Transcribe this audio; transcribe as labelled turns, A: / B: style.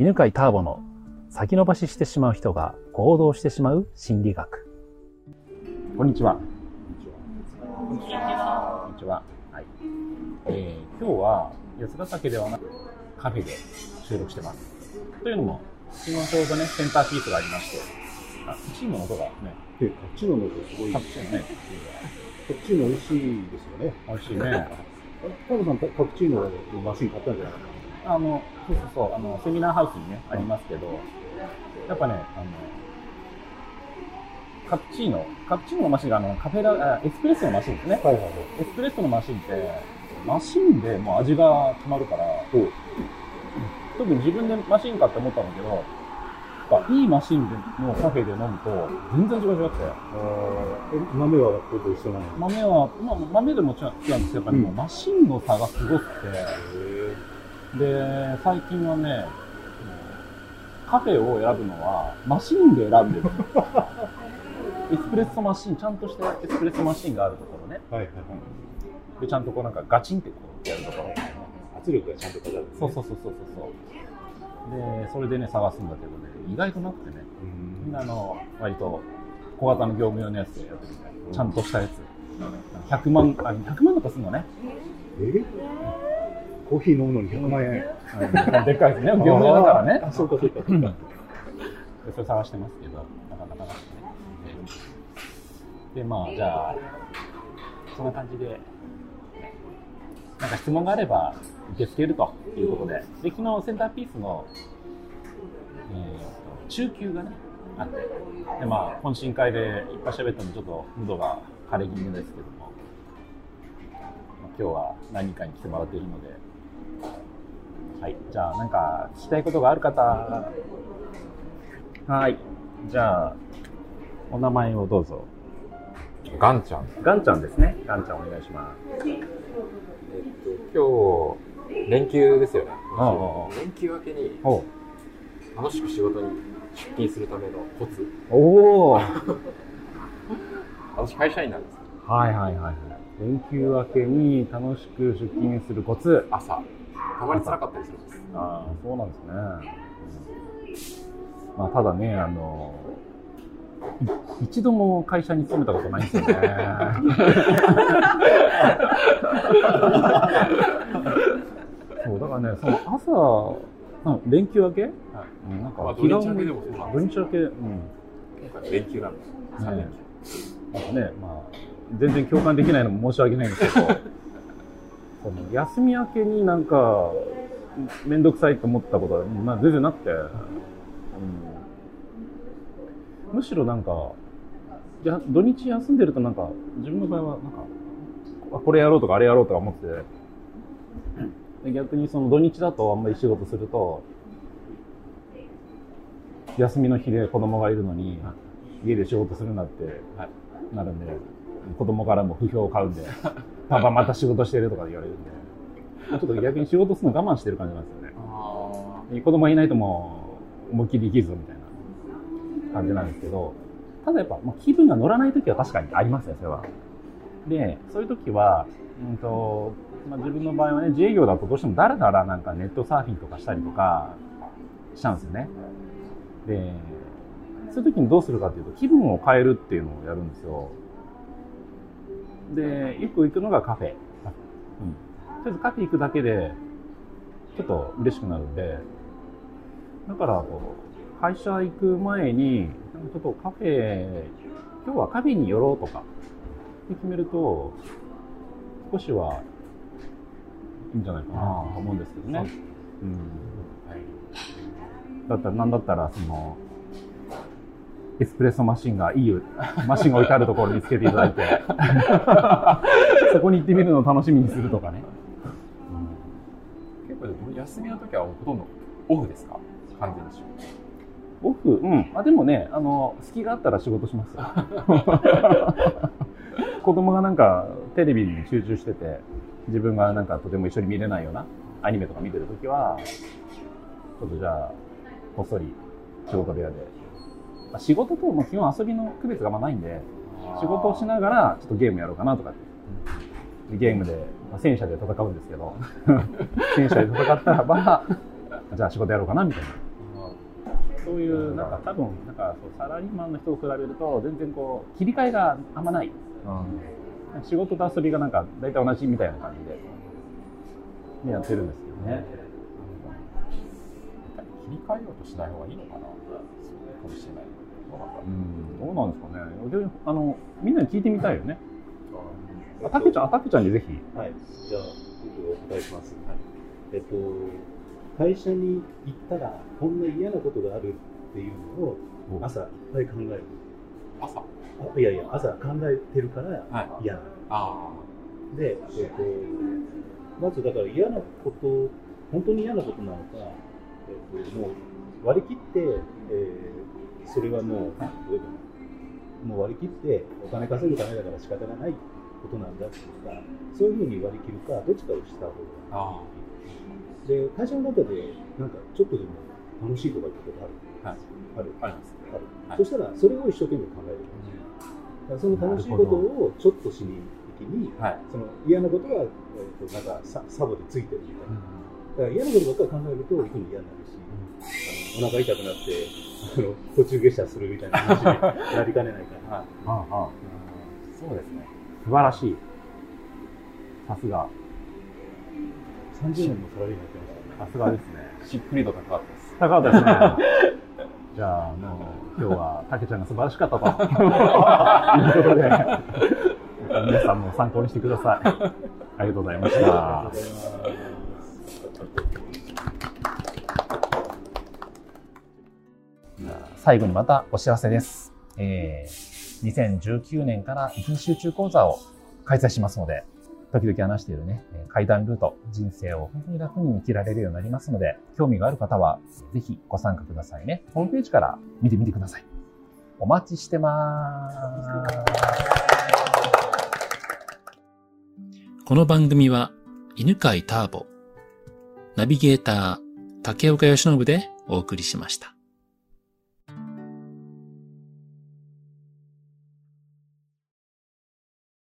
A: 犬飼ターボの先延ばししてしまう人が行動してしまう心理学。こんにちは。こんにちは。こんにちは。はい。えー、今日は八ヶ岳ではなくカフェで収録してます。というのも、昨日ちょうどね、センターピースがありまして、あ、チームの音がね、
B: で、カプチーノの音すごい。
A: カプチーノね。
B: カプチーノ美味しいですよね。
A: 美味しいね。
B: タブさん、カプチーノのマシン買ったんじゃないですか
A: あの、そうそうそう、あの、セミナーハウスにね、ありますけど、やっぱね、あの、カプチーノ、カプチーノのマシンがあの、カフェラ、エスプレッソのマシンですね。
B: はいはいはい。
A: エスプレッソのマシンって、マシンでもう味が決まるから、特に自分でマシンかって思ったんだけど、いいマシンでのカフェで飲むと、全然味が違って。
B: 豆はどこ一緒なの？
A: 豆は、まあ、豆でも違うんですけど、やっぱりもうマシンの差がすごくて、で、最近はね、カフェを選ぶのは、マシンで選んでる。エスプレッソマシン、ちゃんとしたエスプレッソマシンがあるところね。
B: はいはいはい。
A: で、ちゃんとこうなんかガチンってこうやるところ。
B: 圧力がちゃんとかかる、ね、
A: そうそうそうそうそう。で、それでね、探すんだけどね、意外となくてね、みんなあの、割と小型の業務用のやつでやってるみたいな。ちゃんとしたやつ。100万、あ、100万とかすんのね。
B: え？コーヒー飲むのに100万円。
A: でっかいですね。業務用だからね。
B: あ、そうかそうか。
A: それ探してますけど、なかなかなくてね。で、まあ、じゃあ、そんな感じで、なんか質問があれば受け付けるということで、で、昨日センターピースの、えー、中級がね、あって、で、まあ、懇親会でいっぱい喋ったので、ちょっと喉が枯れ気味ですけども、今日は何人かに来てもらっているので、はい。じゃあ、なんか、聞きたいことがある方、はい。じゃあ、お名前をどうぞ。
C: ガンちゃん。
A: ガンちゃんですね。ガンちゃんお願いします。えっ
C: と、今日、連休ですよね。
A: 連
C: 休明けに、楽しく仕事に出勤するためのコツ。
A: おお
C: 私、会社員なんです。
A: はいはいはい。連休明けに楽しく出勤するコツ。
C: 朝。たまに辛かったりするんです。
A: ああ、そうなんですね。まあ、ただね、あの、一度も会社に勤めたことないんですよね。そう、だからね、その朝、連休明け、はい、
C: なんか、土日明けでもそう
A: なん土日明け、うん。
C: 連休なんです。3連
A: 休。なんかね、まあ、全然共感できないのも申し訳ないんですけど、その休み明けになんか、めんどくさいと思ったことは、まあ、全然なくて、うん、むしろなんか、や土日休んでるとなんか、自分の場合はなんか、これやろうとかあれやろうとか思ってて、逆にその土日だとあんまり仕事すると、休みの日で子供がいるのに、家で仕事するなってなるんで、子供からも不評を買うんで、パパまた仕事してるとか言われるんで、ちょっと逆に仕事するの我慢してる感じなんですよね。子供がいないともう思いっきり生きるぞみたいな感じなんですけど、ただやっぱ、まあ、気分が乗らない時は確かにありますよ、それは。で、そういう時は、うんと、まあ、自分の場合はね、自営業だとどうしてもだらだらなんかネットサーフィンとかしたりとかしちゃうんですよね。で、そういう時にどうするかっていうと、気分を変えるっていうのをやるんですよ。で、よく行くのがカフェ。うん。とりあえずカフェ行くだけで、ちょっと嬉しくなるんで、だから、こう、会社行く前に、ちょっとカフェ、今日はカフェに寄ろうとか、って決めると、少しはいいんじゃないかなと思うんですけどね。うん。はい。だったら、なんだったら、その、エスプレッソマシンがいいマシンが置いてあるところにつけていただいて。そこに行ってみるのを楽しみにするとかね、
C: うん、結構休みの時はほとんどオフですか？完全に
A: オフ？うん。あでもねあの隙があったら仕事しますよ。子供がなんかテレビに集中してて自分がなんかとても一緒に見れないようなアニメとか見てる時はちょっとじゃあこっそり仕事部屋で仕事とも基本遊びの区別がまないんで、仕事をしながらちょっとゲームやろうかなとかって。ゲームで、まあ、戦車で戦うんですけど、戦車で戦ったらば、じゃあ仕事やろうかなみたいなそういう、なんか多分、なんかそうサラリーマンの人と比べると、全然こう、切り替えがあんまない。仕事と遊びがなんか大体同じみたいな感じで、ねやってるんですけどね。
D: 切り替えようとしない方がいいのかな？かもしれない。どうなん
A: ですかね。であの、みんなに聞いてみたいよね。あたけちゃん、あたけちゃんにぜひ。
B: はい。じゃあ、お答えします。えっと、会社に行ったら、こんな嫌なことがあるっていうのを、朝いっぱい考える。
D: 朝？
B: あいやいや、朝考えてるから
D: はい。
B: 嫌なの。
D: あ
B: で、えっと、まずだから嫌なこと、本当に嫌なことなのか、えっと、もう割り切って、えーそれはもう、どういうのもう割り切って、お金稼ぐためだから仕方がないことなんだっていうか、そういうふうに割り切るか、どっちかをした方がいい。で、会社の中で、なんかちょっとでも楽しいとかってことある
D: あ。はい。
B: ある
D: あ
B: る、
D: はい
B: そしたら、それを一生懸命考える。だからその楽しいことをちょっとしに行きに、
D: はい。
B: その嫌なことは、えー、となんかササボでついてるみたいな。だから嫌なことばっかり考えると、行くの嫌になるし、あのお腹痛くなってあの途中下車するみたいな話になりかねないから。
D: はい。
A: ああ
D: そうですね。
A: 素晴らしい。さすが。
B: 30年もサラリーマンやってましたね。
A: さすがですね。
D: しっくりと高かったです。
A: 高かったですね。じゃあ、もう、今日は、たけちゃんが素晴らしかったと。いうことで、皆さんも参考にしてください。ありがとうございました。
E: 最後にまたお知らせです。えー、2019年から一日集中講座を開催しますので、時々話しているね、階段ルート、人生を本当に楽に生きられるようになりますので、興味がある方は、ぜひご参加くださいね。ホームページから見てみてください。お待ちしてます。
F: この番組は犬飼ターボ、ナビゲーター竹岡由伸でお送りしました。